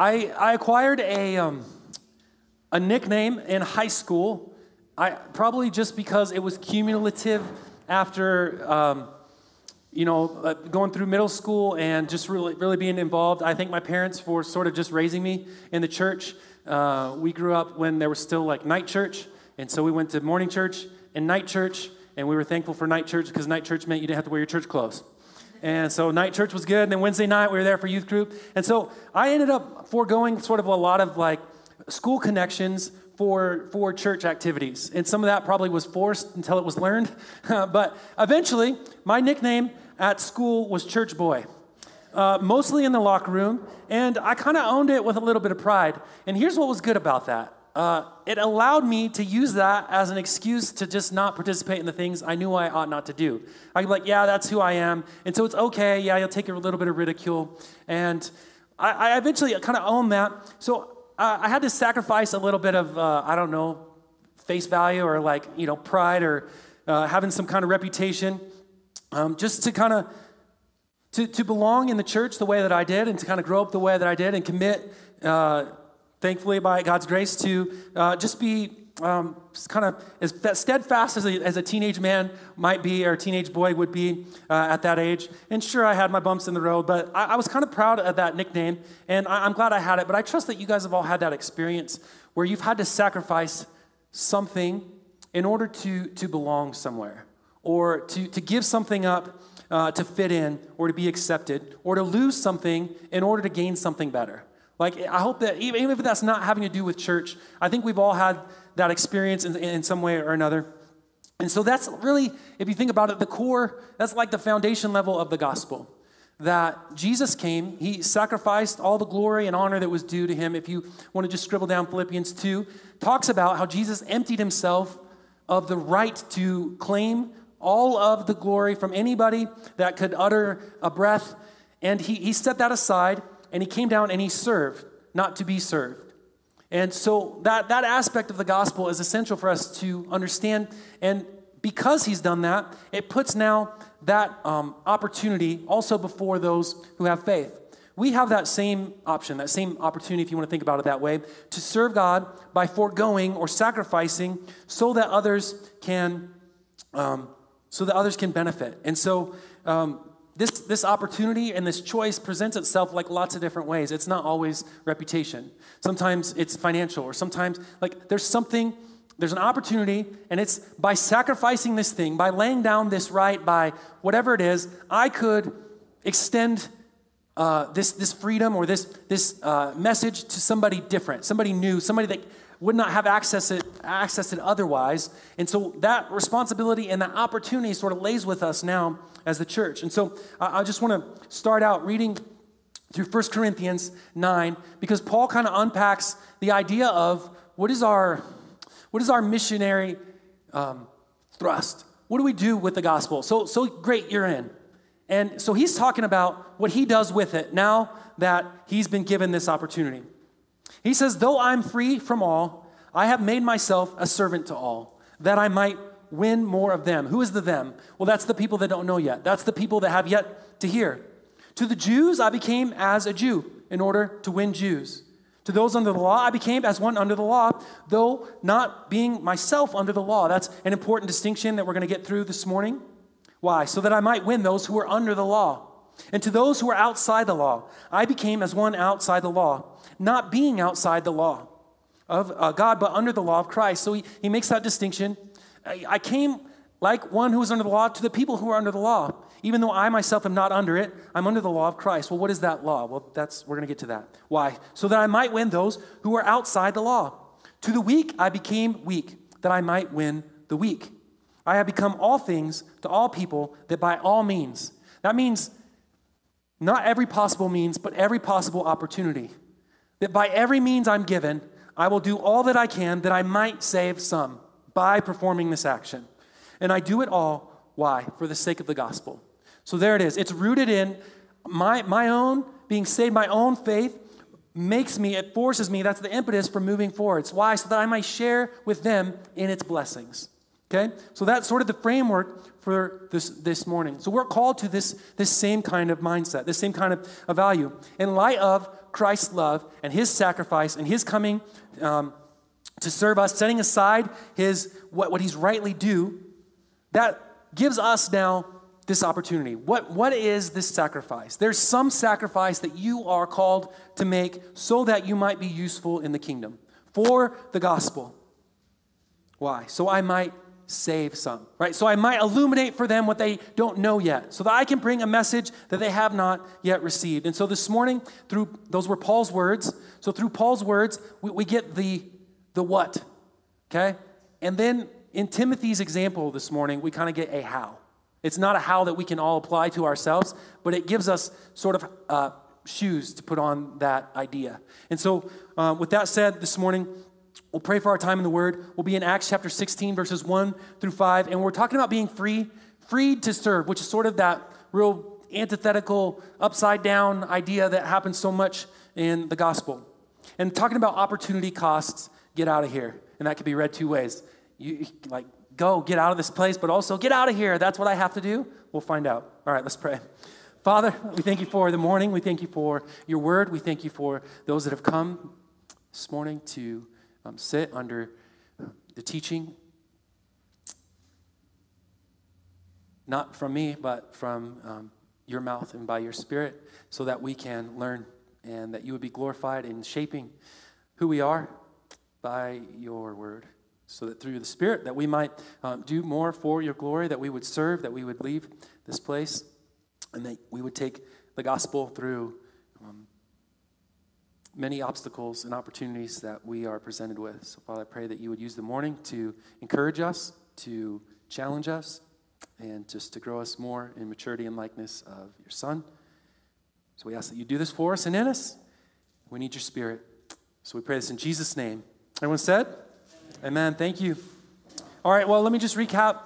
I, I acquired a, um, a nickname in high school, I, probably just because it was cumulative after, um, you know, uh, going through middle school and just really, really being involved. I thank my parents for sort of just raising me in the church. Uh, we grew up when there was still like night church, and so we went to morning church and night church, and we were thankful for night church because night church meant you didn't have to wear your church clothes. And so night church was good. And then Wednesday night, we were there for youth group. And so I ended up foregoing sort of a lot of like school connections for, for church activities. And some of that probably was forced until it was learned. but eventually, my nickname at school was Church Boy. Uh, mostly in the locker room, and I kind of owned it with a little bit of pride. And here's what was good about that uh, it allowed me to use that as an excuse to just not participate in the things I knew I ought not to do. I'd be like, yeah, that's who I am. And so it's okay. Yeah, you'll take a little bit of ridicule. And I, I eventually kind of owned that. So uh, I had to sacrifice a little bit of, uh, I don't know, face value or like, you know, pride or uh, having some kind of reputation um, just to kind of to, to belong in the church the way that I did and to kind of grow up the way that I did and commit uh, thankfully, by God's grace, to uh, just be um, kind of as steadfast as a, as a, teenage man might be or a teenage boy would be uh, at that age. And sure, I had my bumps in the road, but I, I was kind of proud of that nickname, and I, I'm glad I had it. But I trust that you guys have all had that experience where you've had to sacrifice something in order to, to belong somewhere or to, to give something up uh, to fit in or to be accepted or to lose something in order to gain something better. Like, I hope that even, if that's not having to do with church, I think we've all had that experience in, in some way or another. And so that's really, if you think about it, the core, that's like the foundation level of the gospel. That Jesus came, he sacrificed all the glory and honor that was due to him. If you want to just scribble down Philippians 2, talks about how Jesus emptied himself of the right to claim all of the glory from anybody that could utter a breath. And he, he set that aside and he came down and he served, not to be served. And so that, that aspect of the gospel is essential for us to understand. And because he's done that, it puts now that um, opportunity also before those who have faith. We have that same option, that same opportunity, if you want to think about it that way, to serve God by foregoing or sacrificing so that others can, um, so that others can benefit. And so um, this, this opportunity and this choice presents itself like lots of different ways. It's not always reputation. Sometimes it's financial, or sometimes, like, there's something, there's an opportunity, and it's by sacrificing this thing, by laying down this right, by whatever it is, I could extend uh, this, this freedom or this, this uh, message to somebody different, somebody new, somebody that would not have access it, access it otherwise. And so that responsibility and that opportunity sort of lays with us now as the church. And so I, I just want to start out reading through 1 Corinthians 9 because Paul kind of unpacks the idea of what is our, what is our missionary um, thrust? What do we do with the gospel? So, so great, you're in. And so he's talking about what he does with it now that he's been given this opportunity. He says, Though I'm free from all, I have made myself a servant to all, that I might win more of them. Who is the them? Well, that's the people that don't know yet. That's the people that have yet to hear. To the Jews, I became as a Jew in order to win Jews. To those under the law, I became as one under the law, though not being myself under the law. That's an important distinction that we're going to get through this morning. Why? So that I might win those who are under the law. And to those who are outside the law, I became as one outside the law not being outside the law of uh, God, but under the law of Christ. So he, he makes that distinction. I, I came like one who is under the law to the people who are under the law. Even though I myself am not under it, I'm under the law of Christ. Well, what is that law? Well, that's we're going to get to that. Why? So that I might win those who are outside the law. To the weak I became weak, that I might win the weak. I have become all things to all people, that by all means. That means not every possible means, but every possible opportunity that by every means I'm given, I will do all that I can that I might save some by performing this action. And I do it all, why? For the sake of the gospel. So there it is. It's rooted in my, my own, being saved, my own faith makes me, it forces me, that's the impetus for moving forward. It's why? So that I might share with them in its blessings. Okay? So that's sort of the framework for this, this morning. So we're called to this, this same kind of mindset, this same kind of, of value. In light of Christ's love and his sacrifice and his coming um, to serve us, setting aside his what, what he's rightly due, that gives us now this opportunity. What, what is this sacrifice? There's some sacrifice that you are called to make so that you might be useful in the kingdom for the gospel. Why? So I might save some, right? So I might illuminate for them what they don't know yet, so that I can bring a message that they have not yet received. And so this morning, through those were Paul's words. So through Paul's words, we, we get the the what, okay? And then in Timothy's example this morning, we kind of get a how. It's not a how that we can all apply to ourselves, but it gives us sort of uh, shoes to put on that idea. And so, uh, with that said, this morning, we'll pray for our time in the Word. We'll be in Acts chapter 16, verses 1 through 5, and we're talking about being free, freed to serve, which is sort of that real antithetical, upside down idea that happens so much in the gospel. And talking about opportunity costs, get out of here. And that could be read two ways. You like go, get out of this place, but also get out of here. That's what I have to do. We'll find out. All right, let's pray. Father, we thank you for the morning. We thank you for your word. We thank you for those that have come this morning to um, sit under the teaching, not from me, but from um, your mouth and by your spirit, so that we can learn and that you would be glorified in shaping who we are by your word so that through the spirit that we might um, do more for your glory that we would serve that we would leave this place and that we would take the gospel through um, many obstacles and opportunities that we are presented with so father i pray that you would use the morning to encourage us to challenge us and just to grow us more in maturity and likeness of your son so we ask that you do this for us and in us we need your spirit so we pray this in jesus name Everyone said? Amen. Thank you. All right, well, let me just recap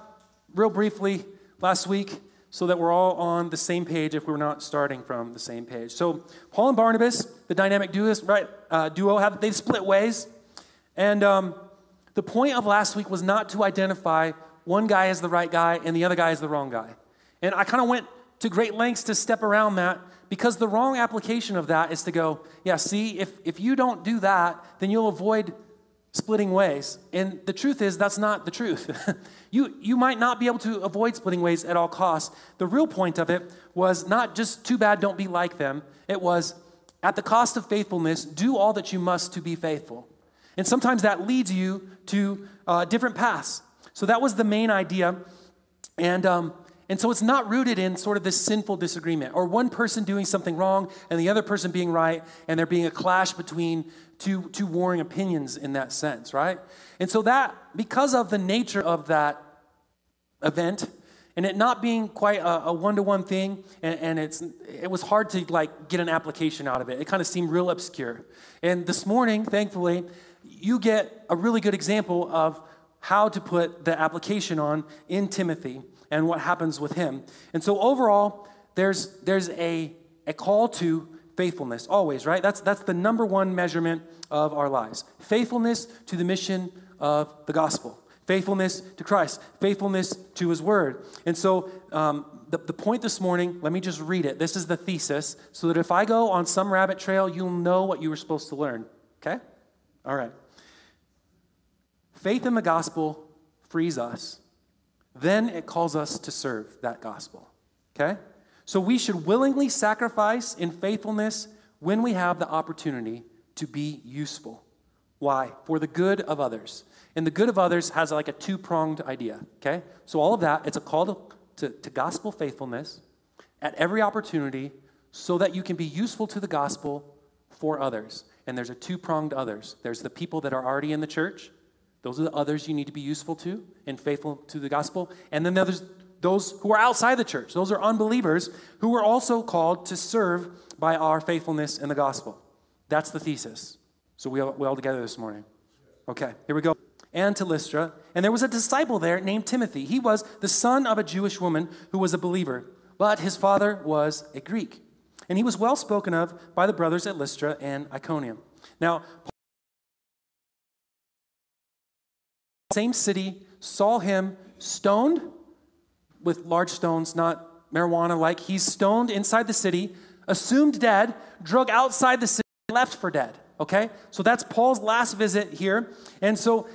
real briefly last week so that we're all on the same page if we're not starting from the same page. So, Paul and Barnabas, the dynamic duos, right, uh, duo, have they split ways. And um, the point of last week was not to identify one guy as the right guy and the other guy as the wrong guy. And I kind of went to great lengths to step around that because the wrong application of that is to go, yeah, see, if, if you don't do that, then you'll avoid splitting ways. And the truth is, that's not the truth. you, you might not be able to avoid splitting ways at all costs. The real point of it was not just too bad, don't be like them. It was at the cost of faithfulness, do all that you must to be faithful. And sometimes that leads you to uh, different paths. So that was the main idea. And, um, and so it's not rooted in sort of this sinful disagreement or one person doing something wrong and the other person being right and there being a clash between two, two warring opinions in that sense, right? And so that, because of the nature of that event, and it not being quite a, one-to-one thing and, and, it's it was hard to like get an application out of it. It kind of seemed real obscure. And this morning thankfully you get a really good example of how to put the application on in timothy and what happens with him. And so overall there's there's a, a call to faithfulness always right? That's that's the number one measurement of our lives. Faithfulness to the mission of the gospel. Faithfulness to christ. Faithfulness to his word. And so um, the, the point this morning let me just read it. This is the thesis so that if i go on some rabbit trail you'll know what you were supposed to learn okay? All right. Faith in the gospel frees us then it calls us to serve that gospel okay so we should willingly sacrifice in faithfulness when we have the opportunity to be useful. Why? For the good of others. And the good of others has like a two pronged idea, okay? So, all of that, it's a call to, to, to, gospel faithfulness at every opportunity so that you can be useful to the gospel for others. And there's a two pronged others there's the people that are already in the church, those are the others you need to be useful to and faithful to the gospel. And then there's those who are outside the church, those are unbelievers who are also called to serve by our faithfulness in the gospel. That's the thesis. So we all, we all together this morning. Okay, here we go. And to Lystra. And there was a disciple there named Timothy. He was the son of a Jewish woman who was a believer, but his father was a Greek. And he was well spoken of by the brothers at Lystra and Iconium. Now, same city saw him stoned with large stones, not marijuana like. He's stoned inside the city, assumed dead, drug outside the city. left for dead. Okay? So that's Paul's last visit here. And so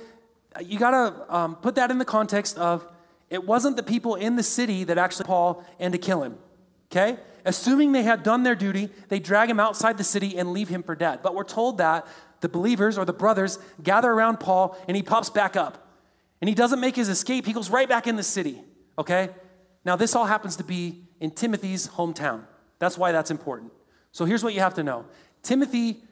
uh, you got to um, put that in the context of it wasn't the people in the city that actually Paul and to kill him. Okay? Assuming they had done their duty, they drag him outside the city and leave him for dead. But we're told that the believers or the brothers gather around Paul and he pops back up. And he doesn't make his escape, he goes right back in the city. Okay? Now, this all happens to be in Timothy's hometown. That's why that's important. So here's what you have to know Timothy,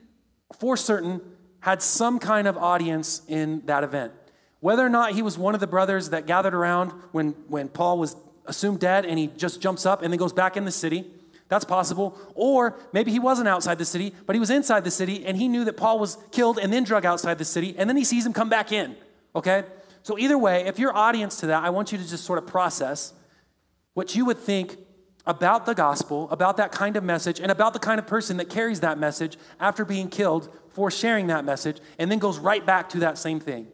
for certain, had some kind of audience in that event. Whether or not he was one of the brothers that gathered around when, when Paul was assumed dead and he just jumps up and then goes back in the city, that's possible. Or maybe he wasn't outside the city, but he was inside the city and he knew that Paul was killed and then drug outside the city and then he sees him come back in. Okay? So, either way, if you're audience to that, I want you to just sort of process what you would think about the gospel, about that kind of message, and about the kind of person that carries that message after being killed for sharing that message, and then goes right back to that same thing,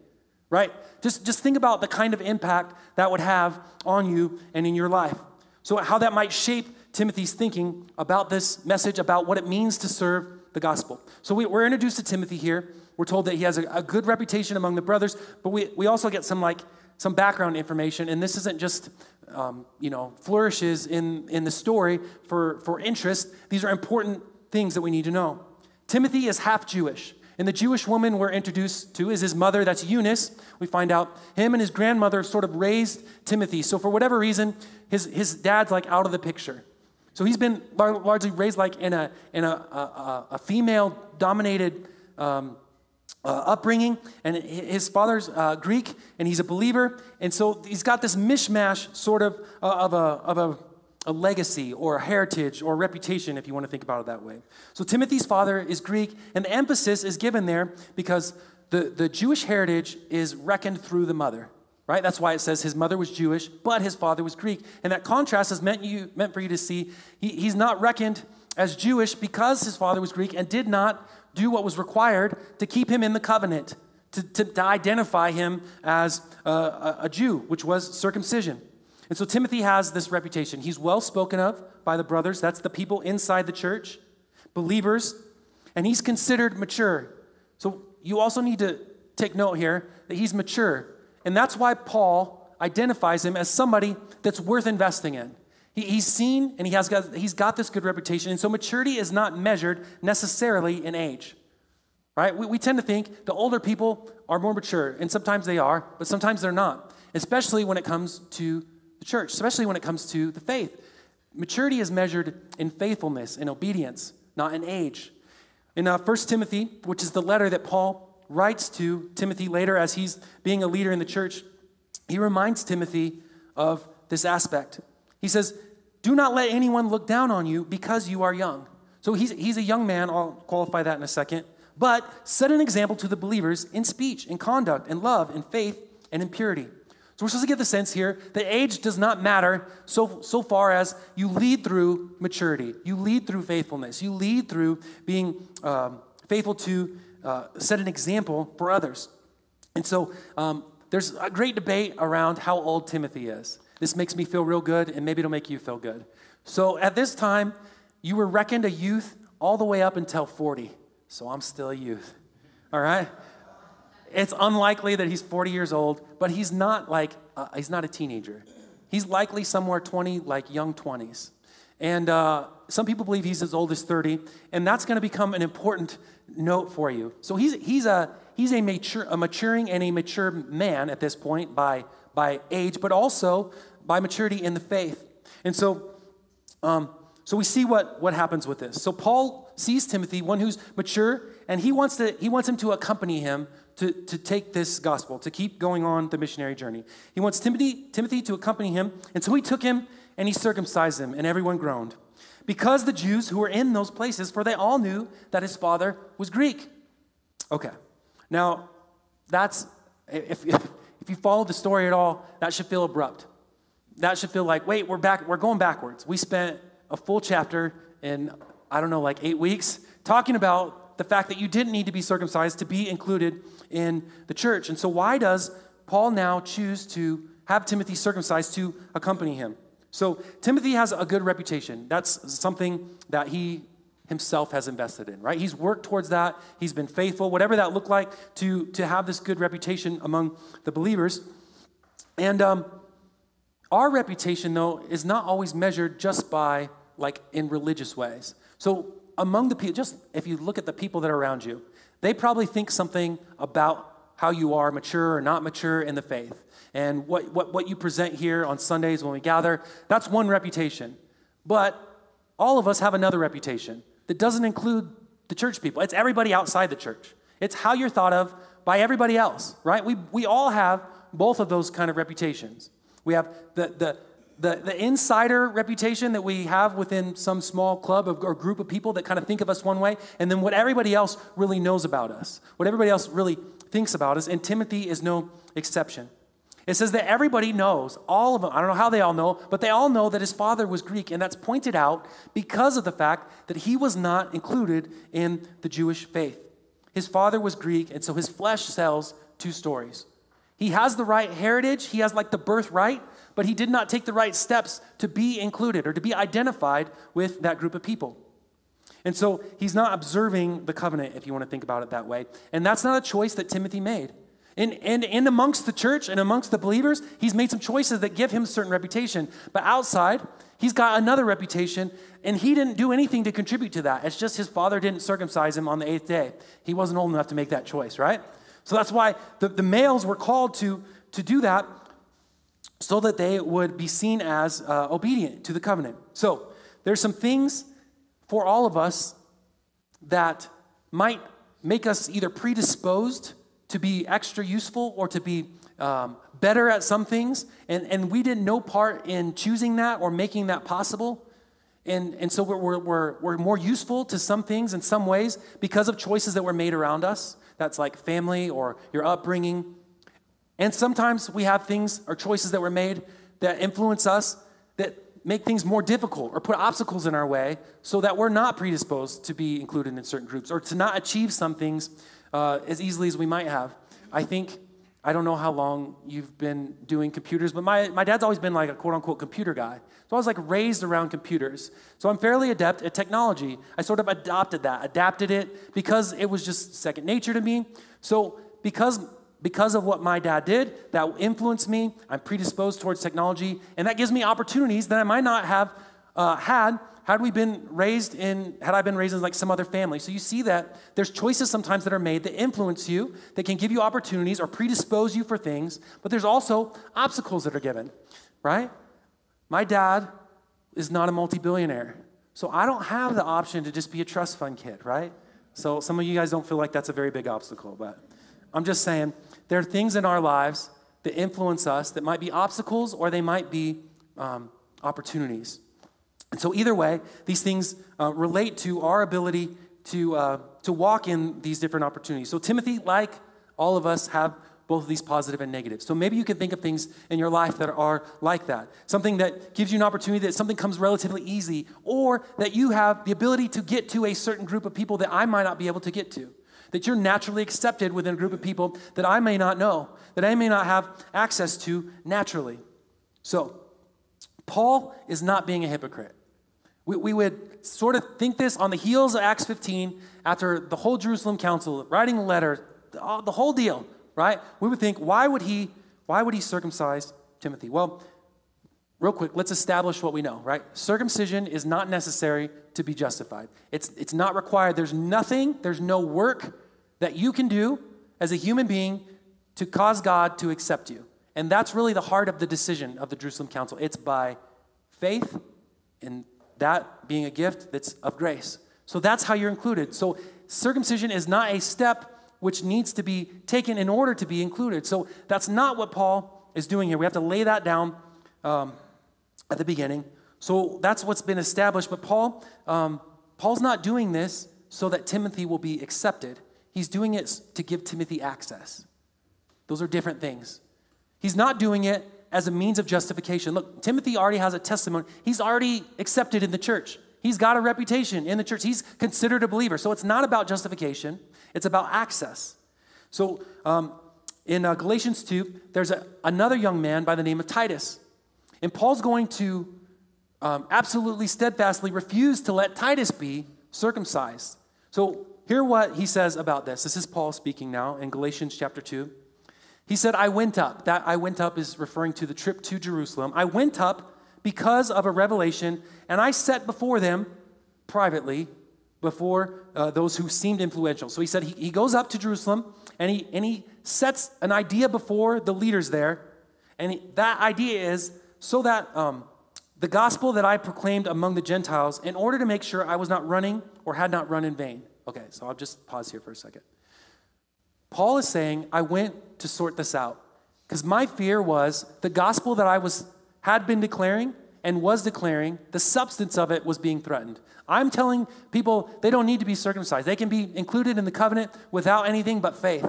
right? Just, just think about the kind of impact that would have on you and in your life. So, how that might shape Timothy's thinking about this message, about what it means to serve the gospel. So, we, are introduced to Timothy here. We're told that he has a, a good reputation among the brothers, but we, we also get some like some background information, and this isn't just um, you know, flourishes in, in the story for, for interest, these are important things that we need to know. Timothy is half Jewish. And the Jewish woman we're introduced to is his mother, that's Eunice. We find out him and his grandmother sort of raised Timothy. So, for whatever reason, his, his dad's like out of the picture. So, he's been largely raised like in a, in a, a, a female dominated um, uh, upbringing, and his father's uh, Greek, and he's a believer, and so he's got this mishmash sort of uh, of, a, of a, a, legacy or a heritage or a reputation, if you want to think about it that way. So Timothy's father is Greek, and the emphasis is given there because the, the Jewish heritage is reckoned through the mother. Right? That's why it says his mother was Jewish, but his father was Greek. And that contrast is meant, you, meant for you to see he, he's not reckoned as Jewish because his father was Greek and did not do what was required to keep him in the covenant, to, to, to identify him as a, a, a Jew, which was circumcision. And so Timothy has this reputation. He's well spoken of by the brothers, that's the people inside the church, believers, and he's considered mature. So you also need to take note here that he's mature. And that's why Paul identifies him as somebody that's worth investing in. He, he's seen and he has got, he's got this good reputation. And so maturity is not measured necessarily in age, right? We, we tend to think the older people are more mature, and sometimes they are, but sometimes they're not, especially when it comes to the church, especially when it comes to the faith. Maturity is measured in faithfulness, in obedience, not in age. In uh, 1 Timothy, which is the letter that Paul writes to Timothy later as he's being a leader in the church, he reminds Timothy of this aspect. He says, Do not let anyone look down on you because you are young. So he's, he's a young man. I'll qualify that in a second. But set an example to the believers in speech, in conduct, in love, in faith, and in purity. So we're supposed to get the sense here that age does not matter so, so far as you lead through maturity, you lead through faithfulness, you lead through being um, faithful to uh, set an example for others. And so um, there's a great debate around how old Timothy is. This makes me feel real good, and maybe it'll make you feel good. So at this time, you were reckoned a youth all the way up until 40. So I'm still a youth. All right? It's unlikely that he's 40 years old, but he's not like, uh, he's not a teenager. He's likely somewhere 20, like young 20s. And uh, some people believe he's as old as 30, and that's going to become an important note for you. So he's, he's, a, he's a, mature, a maturing and a mature man at this point by, by age, but also by maturity in the faith. And so, um, so we see what, what happens with this. So Paul sees Timothy, one who's mature, and he wants, to, he wants him to accompany him to, to take this gospel, to keep going on the missionary journey. He wants Timothy, Timothy to accompany him, and so he took him and he circumcised him, and everyone groaned. Because the Jews who were in those places, for they all knew that his father was Greek. Okay, now that's, if, if, if you follow the story at all, that should feel abrupt that should feel like, wait, we're back, we're going backwards. We spent a full chapter in, I don't know, like eight weeks talking about the fact that you didn't need to be circumcised to be included in the church. And so, why does Paul now choose to have Timothy circumcised to accompany him? So, Timothy has a good reputation. That's something that he himself has invested in, right? He's worked towards that. He's been faithful, whatever that looked like, to, to have this good reputation among the believers. And um, our reputation, though, is not always measured just by like in religious ways. So among the people, just if you look at the people that are around you, they probably think something about how you are mature or not mature in the faith. And what, what, what you present here on Sundays when we gather, that's one reputation. But all of us have another reputation that doesn't include the church people. It's everybody outside the church. It's how you're thought of by everybody else, right? We, we all have both of those kind of reputations. We have the, the, the, the insider reputation that we have within some small club or group of people that kind of think of us one way, and then what everybody else really knows about us, what everybody else really thinks about us, and Timothy is no exception. It says that everybody knows, all of them, I don't know how they all know, but they all know that his father was Greek, and that's pointed out because of the fact that he was not included in the Jewish faith. His father was Greek, and so his flesh tells two stories. He has the right heritage, he has like the birthright, but he did not take the right steps to be included or to be identified with that group of people. And so he's not observing the covenant, if you want to think about it that way. And that's not a choice that Timothy made. And, and, and amongst the church and amongst the believers, he's made some choices that give him a certain reputation. But outside, he's got another reputation, and he didn't do anything to contribute to that. It's just his father didn't circumcise him on the eighth day. He wasn't old enough to make that choice, right? So that's why the, the males were called to, to do that so that they would be seen as uh, obedient to the covenant. So there's some things for all of us that might make us either predisposed to be extra useful or to be um, better at some things. And, and we did no part in choosing that or making that possible. And, and so we're, we're, we're more useful to some things in some ways because of choices that were made around us. That's like family or your upbringing. And sometimes we have things or choices that were made that influence us that make things more difficult or put obstacles in our way so that we're not predisposed to be included in certain groups or to not achieve some things uh, as easily as we might have. I think, I don't know how long you've been doing computers, but my, my dad's always been like a quote unquote computer guy. So I was like raised around computers. So I'm fairly adept at technology. I sort of adopted that, adapted it because it was just second nature to me. So because because of what my dad did, that influenced me. I'm predisposed towards technology, and that gives me opportunities that I might not have uh, had had we been raised in, had I been raised in like some other family? So you see that there's choices sometimes that are made that influence you, that can give you opportunities or predispose you for things, but there's also obstacles that are given, right? My dad is not a multi billionaire. So I don't have the option to just be a trust fund kid, right? So some of you guys don't feel like that's a very big obstacle, but I'm just saying there are things in our lives that influence us that might be obstacles or they might be um, opportunities. And so, either way, these things uh, relate to our ability to, uh, to walk in these different opportunities. So, Timothy, like all of us, have both of these positive and negative. So maybe you can think of things in your life that are like that. Something that gives you an opportunity that something comes relatively easy, or that you have the ability to get to a certain group of people that I might not be able to get to. That you're naturally accepted within a group of people that I may not know, that I may not have access to naturally. So, Paul is not being a hypocrite. We, we would sort of think this on the heels of Acts 15 after the whole Jerusalem council, writing a letter, the, whole deal, right? We would think, why would he, why would he circumcise Timothy? Well, real quick, let's establish what we know, right? Circumcision is not necessary to be justified. It's, it's not required. There's nothing, there's no work that you can do as a human being to cause God to accept you. And that's really the heart of the decision of the Jerusalem Council. It's by faith in that being a gift that's of grace. So that's how you're included. So circumcision is not a step which needs to be taken in order to be included. So that's not what Paul is doing here. We have to lay that down um, at the beginning. So that's what's been established. But Paul, um, Paul's not doing this so that Timothy will be accepted. He's doing it to give Timothy access. Those are different things. He's not doing it as a means of justification. Look, Timothy already has a testimony. He's already accepted in the church. He's got a reputation in the church. He's considered a believer. So it's not about justification, it's about access. So um, in uh, Galatians 2, there's a, another young man by the name of Titus. And Paul's going to um, absolutely steadfastly refuse to let Titus be circumcised. So, hear what he says about this. This is Paul speaking now in Galatians chapter 2. He said, I went up. That I went up is referring to the trip to Jerusalem. I went up because of a revelation, and I set before them privately, before uh, those who seemed influential. So he said he, he goes up to Jerusalem and he, and he sets an idea before the leaders there. And he, that idea is so that um, the gospel that I proclaimed among the Gentiles, in order to make sure I was not running or had not run in vain. Okay, so I'll just pause here for a second. Paul is saying, I went to sort this out because my fear was the gospel that I was had been declaring and was declaring, the substance of it was being threatened. I'm telling people they don't need to be circumcised. They can be included in the covenant without anything but faith.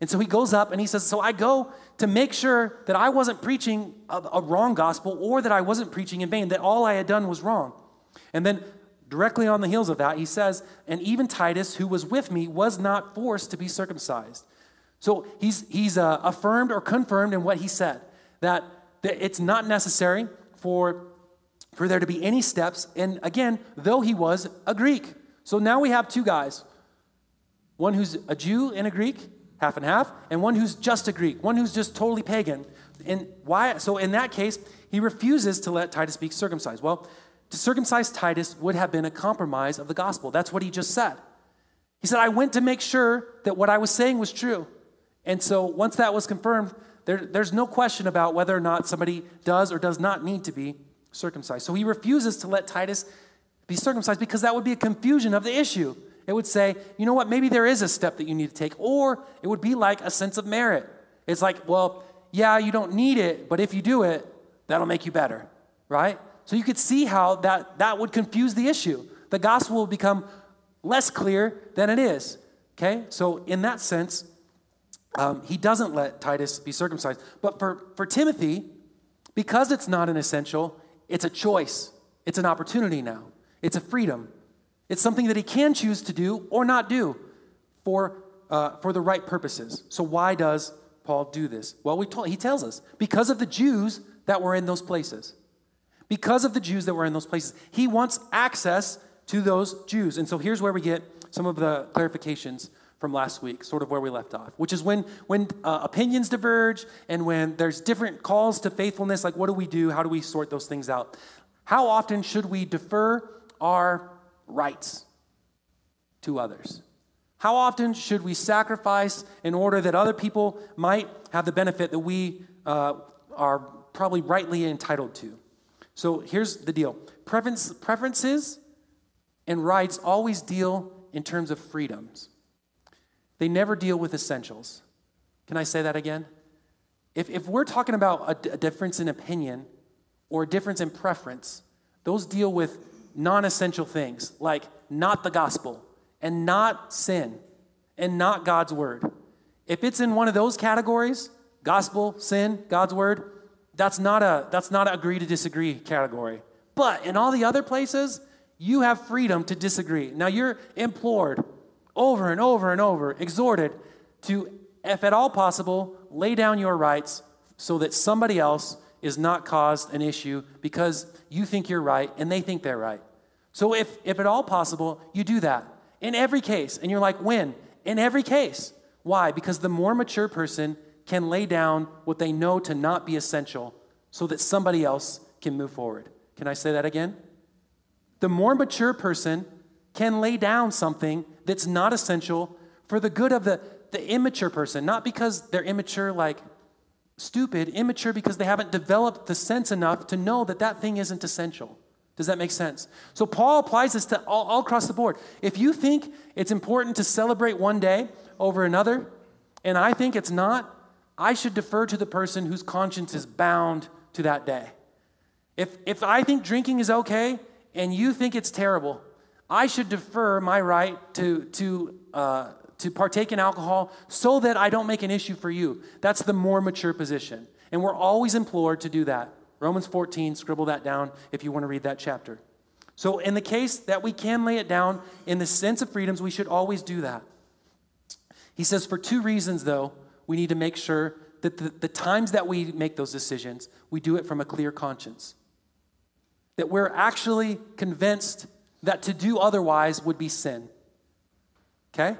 And so he goes up and he says, So I go to make sure that I wasn't preaching a, a, wrong gospel or that I wasn't preaching in vain, that all I had done was wrong. And then directly on the heels of that, he says, And even Titus, who was with me, was not forced to be circumcised. So he's, he's uh, affirmed or confirmed in what he said that, that it's not necessary for, for there to be any steps. And again, though he was a Greek. So now we have two guys one who's a Jew and a Greek, half and half, and one who's just a Greek, one who's just totally pagan. And why? So in that case, he refuses to let Titus be circumcised. Well, to circumcise Titus would have been a compromise of the gospel. That's what he just said. He said, I went to make sure that what I was saying was true. And so once that was confirmed, there, there's no question about whether or not somebody does or does not need to be circumcised. So he refuses to let Titus be circumcised because that would be a confusion of the issue. It would say, you know what, maybe there is a step that you need to take, or it would be like a sense of merit. It's like, well, yeah, you don't need it, but if you do it, that'll make you better, right? So you could see how that, that would confuse the issue. The gospel will become less clear than it is, okay? So, in that sense, um, he doesn't let Titus be circumcised. But for, for Timothy, because it's not an essential, it's a choice. It's an opportunity now. It's a freedom. It's something that he can choose to do or not do for, uh, for the right purposes. So, why does Paul do this? Well, we told, he tells us because of the Jews that were in those places. Because of the Jews that were in those places, he wants access to those Jews. And so, here's where we get some of the clarifications from last week, sort of where we left off, which is when, when uh, opinions diverge and when there's different calls to faithfulness, like what do we do? How do we sort those things out? How often should we defer our rights to others? How often should we sacrifice in order that other people might have the benefit that we uh, are probably rightly entitled to? So here's the deal Preference, preferences and rights always deal in terms of freedoms. They never deal with essentials. Can I say that again? If, if we're talking about a, difference in opinion or a difference in preference, those deal with non essential things like not the gospel and not sin and not God's word. If it's in one of those categories, gospel, sin, God's word, that's not a that's not agree to disagree category. But in all the other places, you have freedom to disagree. Now you're implored over and over and over, exhorted to, if at all possible, lay down your rights so that somebody else is not caused an issue because you think you're right and they think they're right. So if, if at all possible, you do that in every case. And you're like, when? In every case. Why? Because the more mature person can lay down what they know to not be essential so that somebody else can move forward. Can I say that again? The more mature person can lay down something that's not essential for the good of the, the immature person, not because they're immature like stupid, immature because they haven't developed the sense enough to know that that thing isn't essential. Does that make sense? So Paul applies this to all, all across the board. If you think it's important to celebrate one day over another, and I think it's not, I should defer to the person whose conscience is bound to that day. If, if I think drinking is okay and you think it's terrible, I should defer my right to, to, uh, to partake in alcohol so that I don't make an issue for you. That's the more mature position. And we're always implored to do that. Romans 14, scribble that down if you want to read that chapter. So, in the case that we can lay it down in the sense of freedoms, we should always do that. He says, for two reasons, though, we need to make sure that the, the times that we make those decisions, we do it from a clear conscience. That we're actually convinced that to do otherwise would be sin. Okay?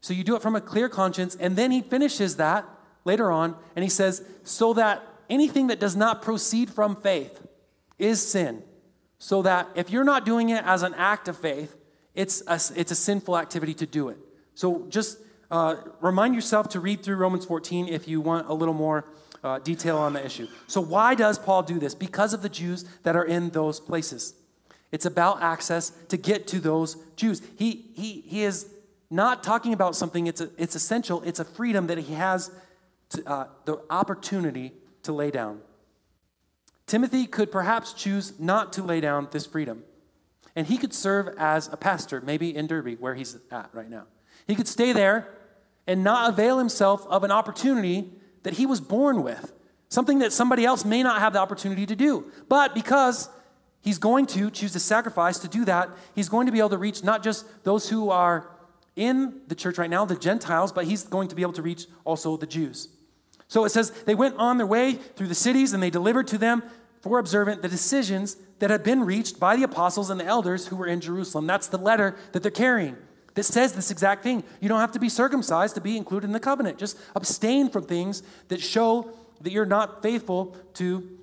So you do it from a clear conscience, and then he finishes that later on, and he says, so that anything that does not proceed from faith is sin. So that if you're not doing it as an act of faith, it's a, it's a sinful activity to do it. So just uh, remind yourself to read through Romans 14 if you want a little more uh, detail on the issue. So, why does Paul do this? Because of the Jews that are in those places. It's about access to get to those Jews. He, he, he is not talking about something, it's, a, it's essential, it's a freedom that he has to, uh, the opportunity to lay down. Timothy could perhaps choose not to lay down this freedom. And he could serve as a pastor, maybe in Derbe, where he's at right now. He could stay there and not avail himself of an opportunity that he was born with, something that somebody else may not have the opportunity to do. But because he's going to choose to sacrifice to do that, he's going to be able to reach not just those who are in the church right now, the Gentiles, but he's going to be able to reach also the Jews. So it says, they went on their way through the cities and they delivered to them for observant the decisions that had been reached by the apostles and the elders who were in Jerusalem. That's the letter that they're carrying that says this exact thing. You don't have to be circumcised to be included in the covenant. Just abstain from things that show that you're not faithful to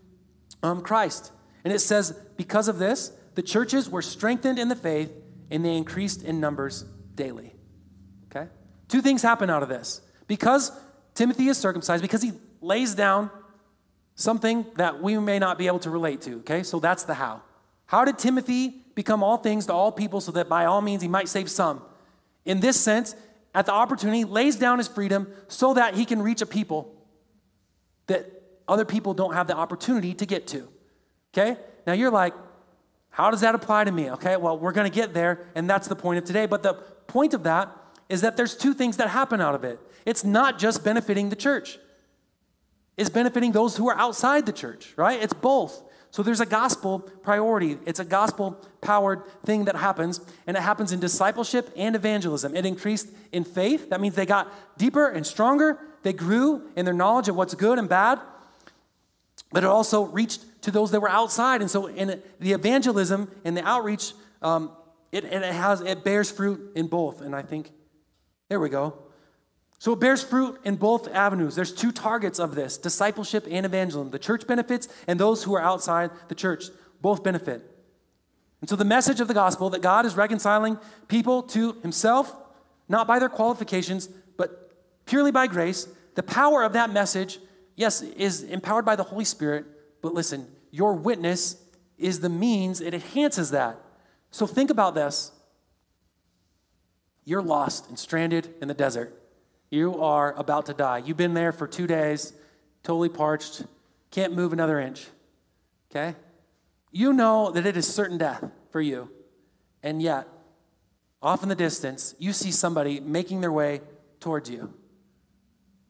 um, Christ. And it says, because of this, the churches were strengthened in the faith and they increased in numbers daily. Okay? Two things happen out of this. Because Timothy is circumcised, because he lays down something that we may not be able to relate to. Okay? So that's the how. How did Timothy become all things to all people so that by all means he might save some? In this sense, at the opportunity, lays down his freedom so that he can reach a people that other people don't have the opportunity to get to. Okay? Now you're like, how does that apply to me? Okay, well, we're going to get there, and that's the point of today. But the point of that is that there's two things that happen out of it. It's not just benefiting the church, it's benefiting those who are outside the church, right? It's both. So there's a gospel priority. It's a gospel powered thing that happens, and it happens in discipleship and evangelism. It increased in faith. That means they got deeper and stronger. They grew in their knowledge of what's good and bad. But it also reached to those that were outside. And so in the evangelism and the outreach, um, it, it has it bears fruit in both. And I think, there we go. So it bears fruit in both avenues. There's two targets of this discipleship and evangelism. The church benefits, and those who are outside the church both benefit. And so the message of the gospel that God is reconciling people to himself, not by their qualifications, but purely by grace, the power of that message, yes, is empowered by the Holy Spirit, but listen, your witness is the means, it enhances that. So think about this. You're lost and stranded in the desert. You are about to die. You've been there for two days, totally parched, can't move another inch. Okay? You know that it is certain death for you. And yet, off in the distance, you see somebody making their way towards you.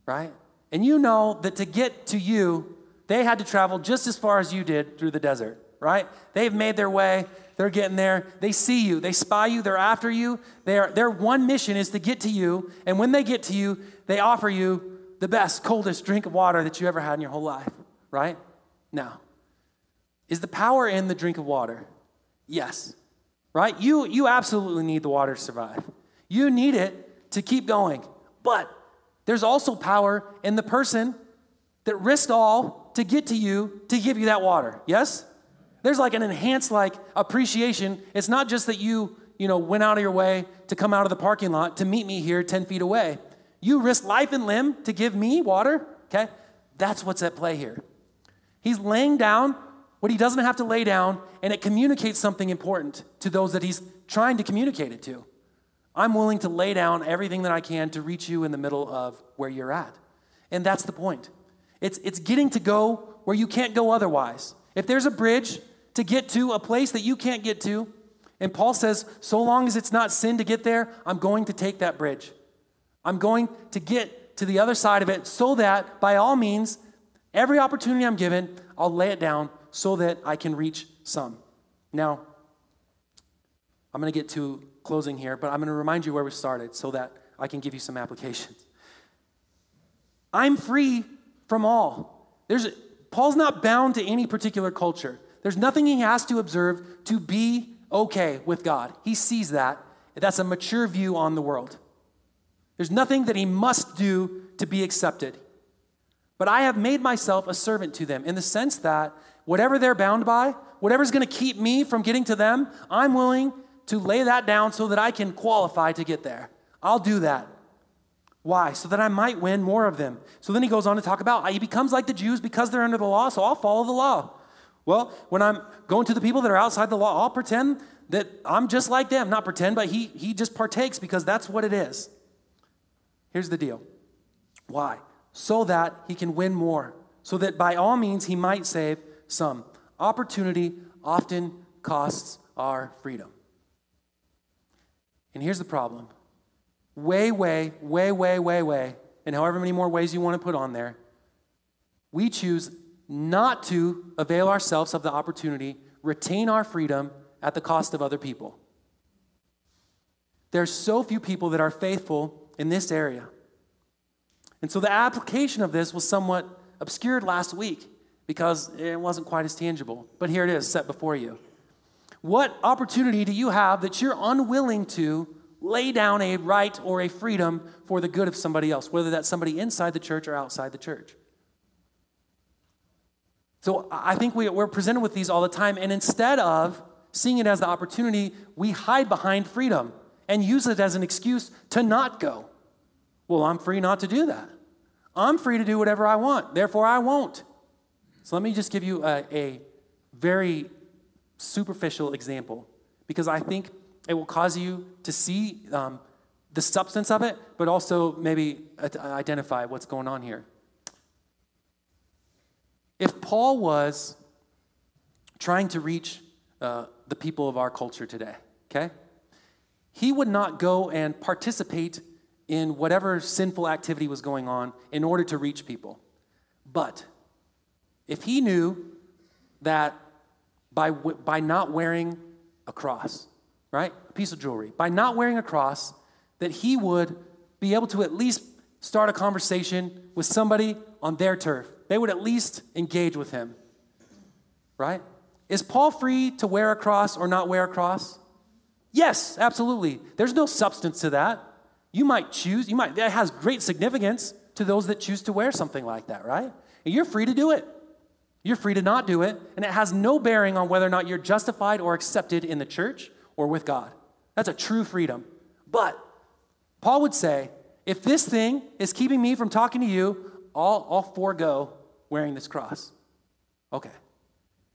Right? And you know that to get to you, they had to travel just as far as you did through the desert, right? They've made their way, they're getting there. They see you, they spy you, they're after you. They are, their one mission is to get to you. And when they get to you, they offer you the best, coldest drink of water that you ever had in your whole life, right? Now, is the power in the drink of water? Yes, right? You, you absolutely need the water to survive. You need it to keep going. But there's also power in the person that risked all to get to you to give you that water. Yes? There's like an enhanced like appreciation. It's not just that you, you know, went out of your way to come out of the parking lot to meet me here 10 feet away. You risked life and limb to give me water, okay? That's what's at play here. He's laying down what he doesn't have to lay down, and it communicates something important to those that he's trying to communicate it to. I'm willing to lay down everything that I can to reach you in the middle of where you're at. And that's the point. It's, it's getting to go where you can't go otherwise. If there's a bridge to get to a place that you can't get to. And Paul says, so long as it's not sin to get there, I'm going to take that bridge. I'm going to get to the other side of it so that, by all means, every opportunity I'm given, I'll lay it down so that I can reach some. Now, I'm going to get to closing here, but I'm going to remind you where we started so that I can give you some applications. I'm free from all. There's Paul's not bound to any particular culture. There's nothing he has to observe to be okay with God. He sees that. That's a mature view on the world. There's nothing that he must do to be accepted. But I have made myself a servant to them in the sense that whatever they're bound by, whatever's going to keep me from getting to them, I'm willing to lay that down so that I can qualify to get there. I'll do that. Why? So that I might win more of them. So then he goes on to talk about he becomes like the Jews because they're under the law, so I'll follow the law. Well, when I'm going to the people that are outside the law, I'll pretend that I'm just like them. Not pretend, but he, he just partakes because that's what it is. Here's the deal. Why? So that he can win more. So that by all means he might save some. Opportunity often costs our freedom. And here's the problem way, way, way, way, way, way, and however many more ways you want to put on there, we choose not to avail ourselves of the opportunity, retain our freedom at the cost of other people. There's so few people that are faithful in this area. And so the application of this was somewhat obscured last week because it wasn't quite as tangible. But here it is set before you. What opportunity do you have that you're unwilling to lay down a right or a freedom for the good of somebody else, whether that's somebody inside the church or outside the church? So I think we, are presented with these all the time, and instead of seeing it as the opportunity, we hide behind freedom and use it as an excuse to not go. Well, I'm free not to do that. I'm free to do whatever I want, therefore, I won't. So let me just give you a, a very superficial example because I think it will cause you to see um, the substance of it, but also maybe identify what's going on here. If Paul was trying to reach uh, the people of our culture today, okay, he would not go and participate in whatever sinful activity was going on in order to reach people. But if he knew that by, by not wearing a cross, right? A piece of jewelry. By not wearing a cross, that he would be able to at least start a conversation with somebody on their turf. They would at least engage with him, right? Is Paul free to wear a cross or not wear a cross? Yes, absolutely. There's no substance to that. You might choose, you might, that has great significance to those that choose to wear something like that, right? And you're free to do it. You're free to not do it, and it has no bearing on whether or not you're justified or accepted in the church or with God. That's a true freedom. But Paul would say, if this thing is keeping me from talking to you, I'll, I'll forego wearing this cross. Okay.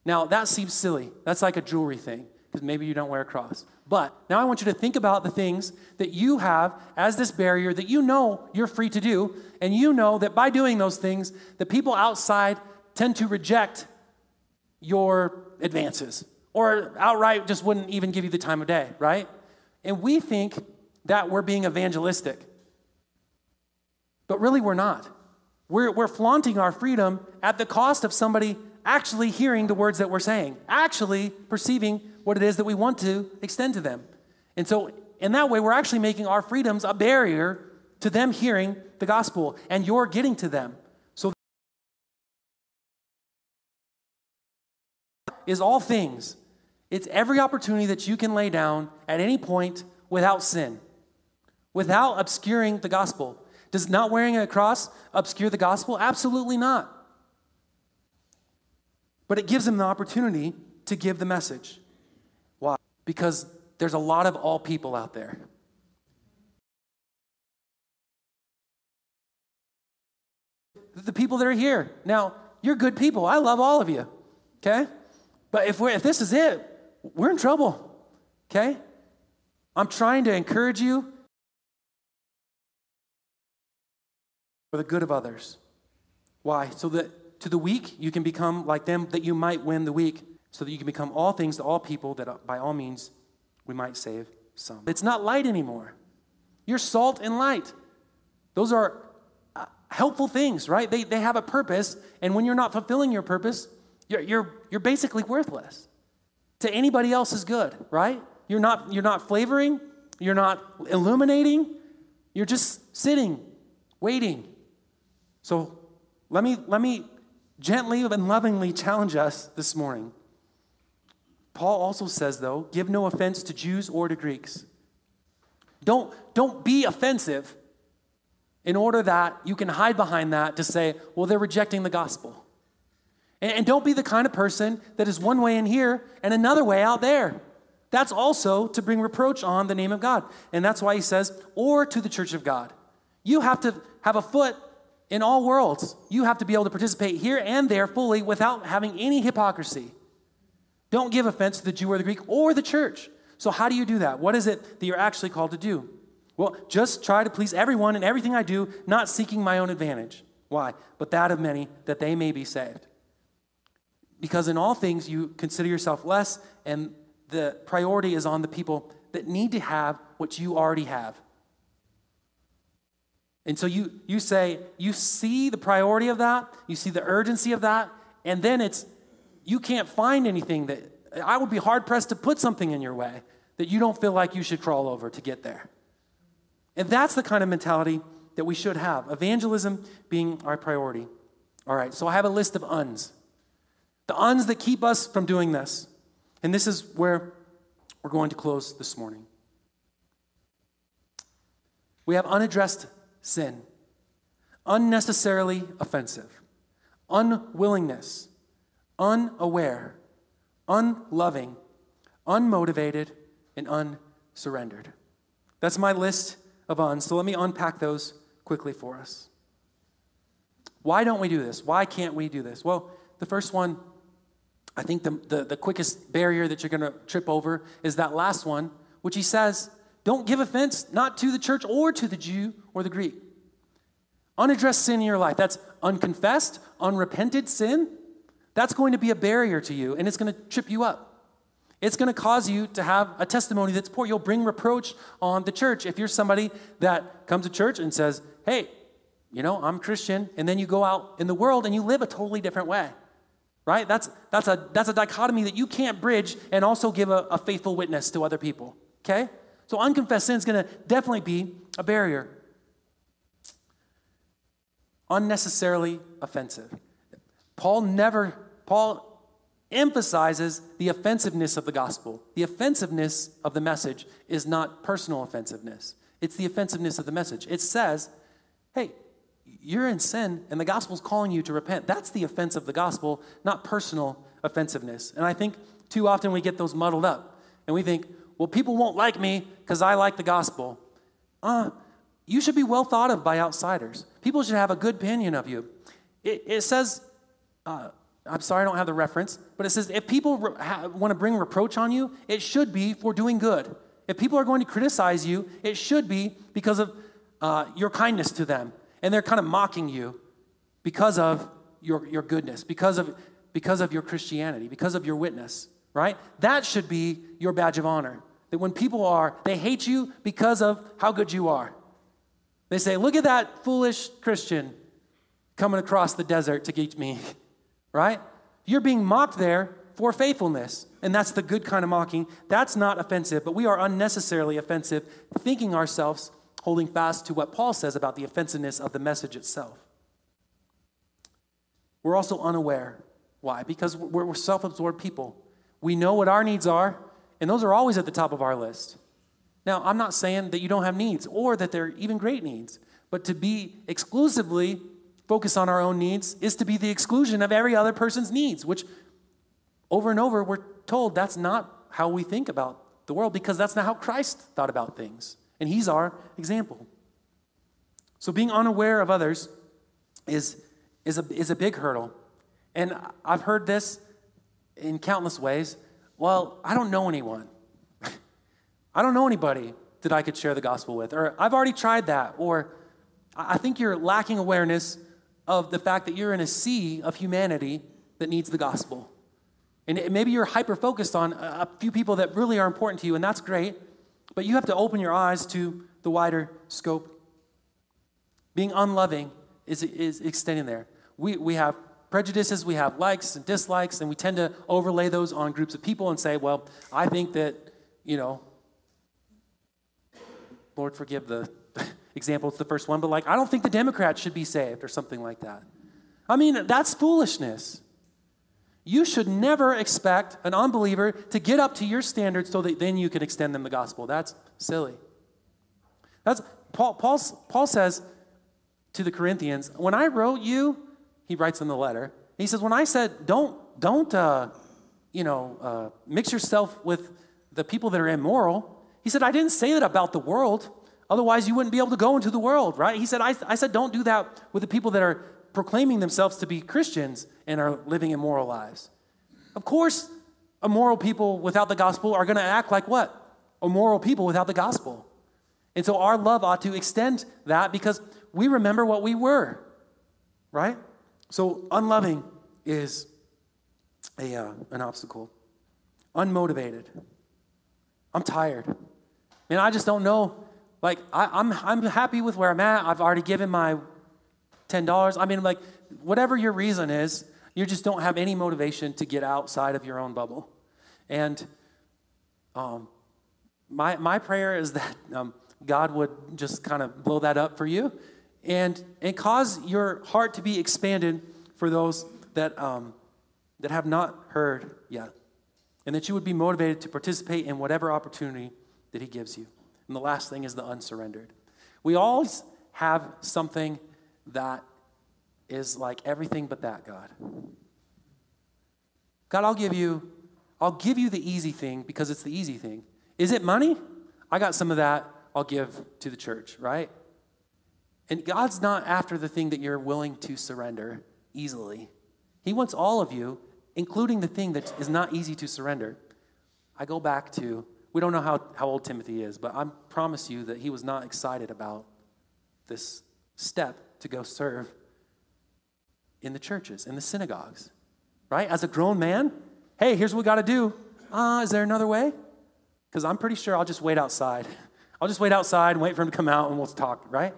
Now, that seems silly. That's like a jewelry thing, because maybe you don't wear a cross. But now I want you to think about the things that you have as this barrier that you know you're free to do, and you know that by doing those things, the people outside tend to reject your advances or outright just wouldn't even give you the time of day, right? And we think that we're being evangelistic. But really, we're not. We're, we're flaunting our freedom at the cost of somebody actually hearing the words that we're saying, actually perceiving what it is that we want to extend to them. And so, in that way, we're actually making our freedoms a barrier to them hearing the gospel, and you're getting to them. So, is all things it's every opportunity that you can lay down at any point without sin, without obscuring the gospel. Does not wearing a cross obscure the gospel? Absolutely not. But it gives them the opportunity to give the message. Why? Because there's a lot of all people out there. The people that are here. Now, you're good people. I love all of you. Okay? But if, we're, if this is it, we're in trouble, okay? I'm trying to encourage you for the good of others. Why? So that to the weak you can become like them, that you might win the weak, so that you can become all things to all people, that uh, by all means we might save some. It's not light anymore. You're salt and light. Those are uh, helpful things, right? They, they have a purpose, and when you're not fulfilling your purpose, you're, you're, you're basically worthless to anybody else is good, right? You're not, you're not flavoring, you're not illuminating, you're just sitting, waiting. So let me, let me gently and lovingly challenge us this morning. Paul also says, though, give no offense to Jews or to Greeks. Don't, don't be offensive in order that you can hide behind that to say, well, they're rejecting the gospel. And, and don't be the kind of person that is one way in here and another way out there. That's also to bring reproach on the name of God. And that's why he says, or to the church of God. You have to have a foot in all worlds. You have to be able to participate here and there fully without having any hypocrisy. Don't give offense to the Jew or the Greek or the church. So, how do you do that? What is it that you're actually called to do? Well, just try to please everyone in everything I do, not seeking my own advantage. Why? But that of many, that they may be saved. Because in all things you consider yourself less, and the priority is on the people that need to have what you already have. And so you, you say, you see the priority of that, you see the urgency of that, and then it's, you can't find anything that, I would be hard pressed to put something in your way that you don't feel like you should crawl over to get there. And that's the kind of mentality that we should have evangelism being our priority. All right, so I have a list of uns. The uns that keep us from doing this. And this is where we're going to close this morning. We have unaddressed sin, unnecessarily offensive, unwillingness, unaware, unloving, unmotivated, and unsurrendered. That's my list of uns. So let me unpack those quickly for us. Why don't we do this? Why can't we do this? Well, the first one, I think the, the, the quickest barrier that you're going to trip over is that last one, which he says, don't give offense not to the church or to the Jew or the Greek. Unaddressed sin in your life, that's unconfessed, unrepented sin, that's going to be a barrier to you and it's going to trip you up. It's going to cause you to have a testimony that's poor. You'll bring reproach on the church. If you're somebody that comes to church and says, hey, you know, I'm Christian, and then you go out in the world and you live a totally different way, right? That's, that's, a, that's a dichotomy that you can't bridge and also give a, a faithful witness to other people, okay? So unconfessed sin is going to definitely be a barrier. Unnecessarily offensive. Paul never, Paul emphasizes the offensiveness of the gospel. The offensiveness of the message is not personal offensiveness, it's the offensiveness of the message. It says, hey, you're in sin and the gospel's calling you to repent. That's the offense of the gospel, not personal offensiveness. And I think too often we get those muddled up and we think, well, people won't like me because I like the gospel. Uh, you should be well thought of by outsiders. People should have a good opinion of you. It, it says, uh, I'm sorry I don't have the reference, but it says if people re- ha- want to bring reproach on you, it should be for doing good. If people are going to criticize you, it should be because of uh, your kindness to them. And they're kind of mocking you because of your, your goodness, because of, because of your Christianity, because of your witness, right? That should be your badge of honor. That when people are, they hate you because of how good you are. They say, look at that foolish Christian coming across the desert to get me right? You're being mocked there for faithfulness. And that's the good kind of mocking. That's not offensive, but we are unnecessarily offensive, thinking ourselves holding fast to what Paul says about the offensiveness of the message itself. We're also unaware. Why? Because we're, self absorbed people. We know what our needs are, and those are always at the top of our list. Now, I'm not saying that you don't have needs or that they're even great needs, but to be exclusively focus on our own needs is to be the exclusion of every other person's needs, which over and over we're told that's not how we think about the world because that's not how Christ thought about things. And he's our example. So being unaware of others is, is, a, is a big hurdle. And I've heard this in countless ways. Well, I don't know anyone. I don't know anybody that I could share the gospel with. Or I've already tried that. Or I think you're lacking awareness of the fact that you're in a sea of humanity that needs the gospel. And maybe you're hyper focused on a few people that really are important to you, and that's great, but you have to open your eyes to the wider scope. Being unloving is, is extending there. We, we have prejudices, we have likes and dislikes, and we tend to overlay those on groups of people and say, well, I think that, you know, Lord, forgive the example, it's the first one, but like, I don't think the Democrats should be saved or something like that. I mean, that's foolishness. You should never expect an unbeliever to get up to your standards so that then you can extend them the gospel. That's silly. That's Paul, Paul, Paul says to the Corinthians, when I wrote you, he writes in the letter, he says, when I said, don't, don't, uh, you know, uh, mix yourself with the people that are immoral, he said, I didn't say that about the world. Otherwise, you wouldn't be able to go into the world, right? He said, I, I said, don't do that with the people that are proclaiming themselves to be Christians and are living immoral lives. Of course, immoral people without the gospel are going to act like what? Immoral people without the gospel. And so our love ought to extend that because we remember what we were, right? So unloving is a, uh, an obstacle. Unmotivated. I'm tired. Man, I just don't know. Like, I, I'm, I'm happy with where I'm at. I've already given my $10. I mean, like, whatever your reason is, you just don't have any motivation to get outside of your own bubble. And um, my, my prayer is that um, God would just kind of blow that up for you and, and cause your heart to be expanded for those that, um, that have not heard yet. And that you would be motivated to participate in whatever opportunity that He gives you. And the last thing is the unsurrendered. We always have something that is like everything but that, God. God, I'll give you, I'll give you the easy thing because it's the easy thing. Is it money? I got some of that. I'll give to the church, right? And God's not after the thing that you're willing to surrender easily. He wants all of you, including the thing that is not easy to surrender. I go back to, we don't know how, how old Timothy is, but I promise you that he was not excited about this step to go serve in the churches, in the synagogues, right? As a grown man, hey, here's what we got to do. Uh, is there another way? Because I'm pretty sure I'll just wait outside. I'll just wait outside and wait for him to come out and we'll talk, right?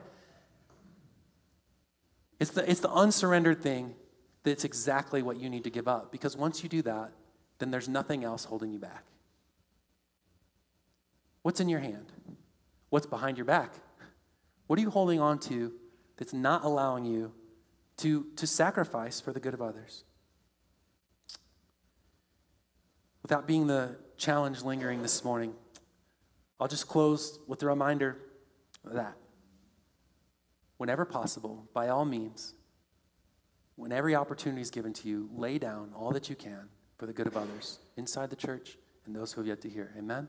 It's the, it's the unsurrendered thing that's exactly what you need to give up. Because once you do that, then there's nothing else holding you back. What's in your hand? What's behind your back? What are you holding on to that's not allowing you to, to sacrifice for the good of others. Without being the challenge lingering this morning, I'll just close with the reminder that whenever possible, by all means, when every opportunity is given to you, lay down all that you can for the good of others inside the church and those who have yet to hear. Amen?